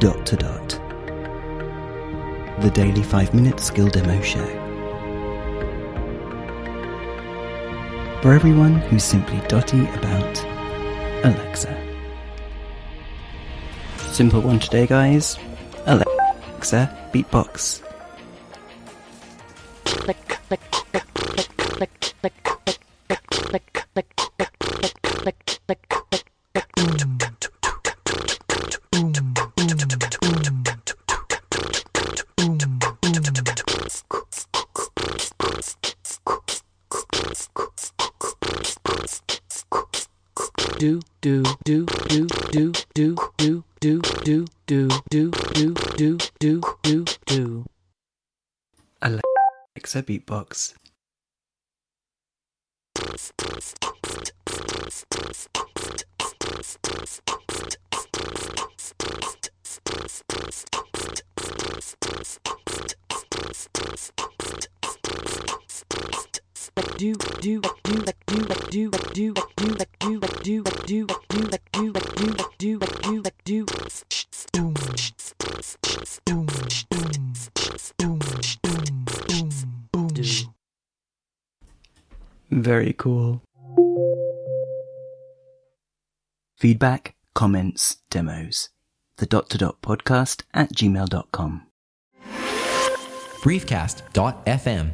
Dot to Dot. The daily 5 minute skill demo show. For everyone who's simply dotty about Alexa. Simple one today, guys. Alexa, beatbox. Do do do do do do do do do do do do do do do do Alexa, beatbox. do do do you like do do do like do do you like do like do do do do do do do do Very cool. Feedback, comments, demos. The dot to dot podcast at gmail.com. briefcast.fm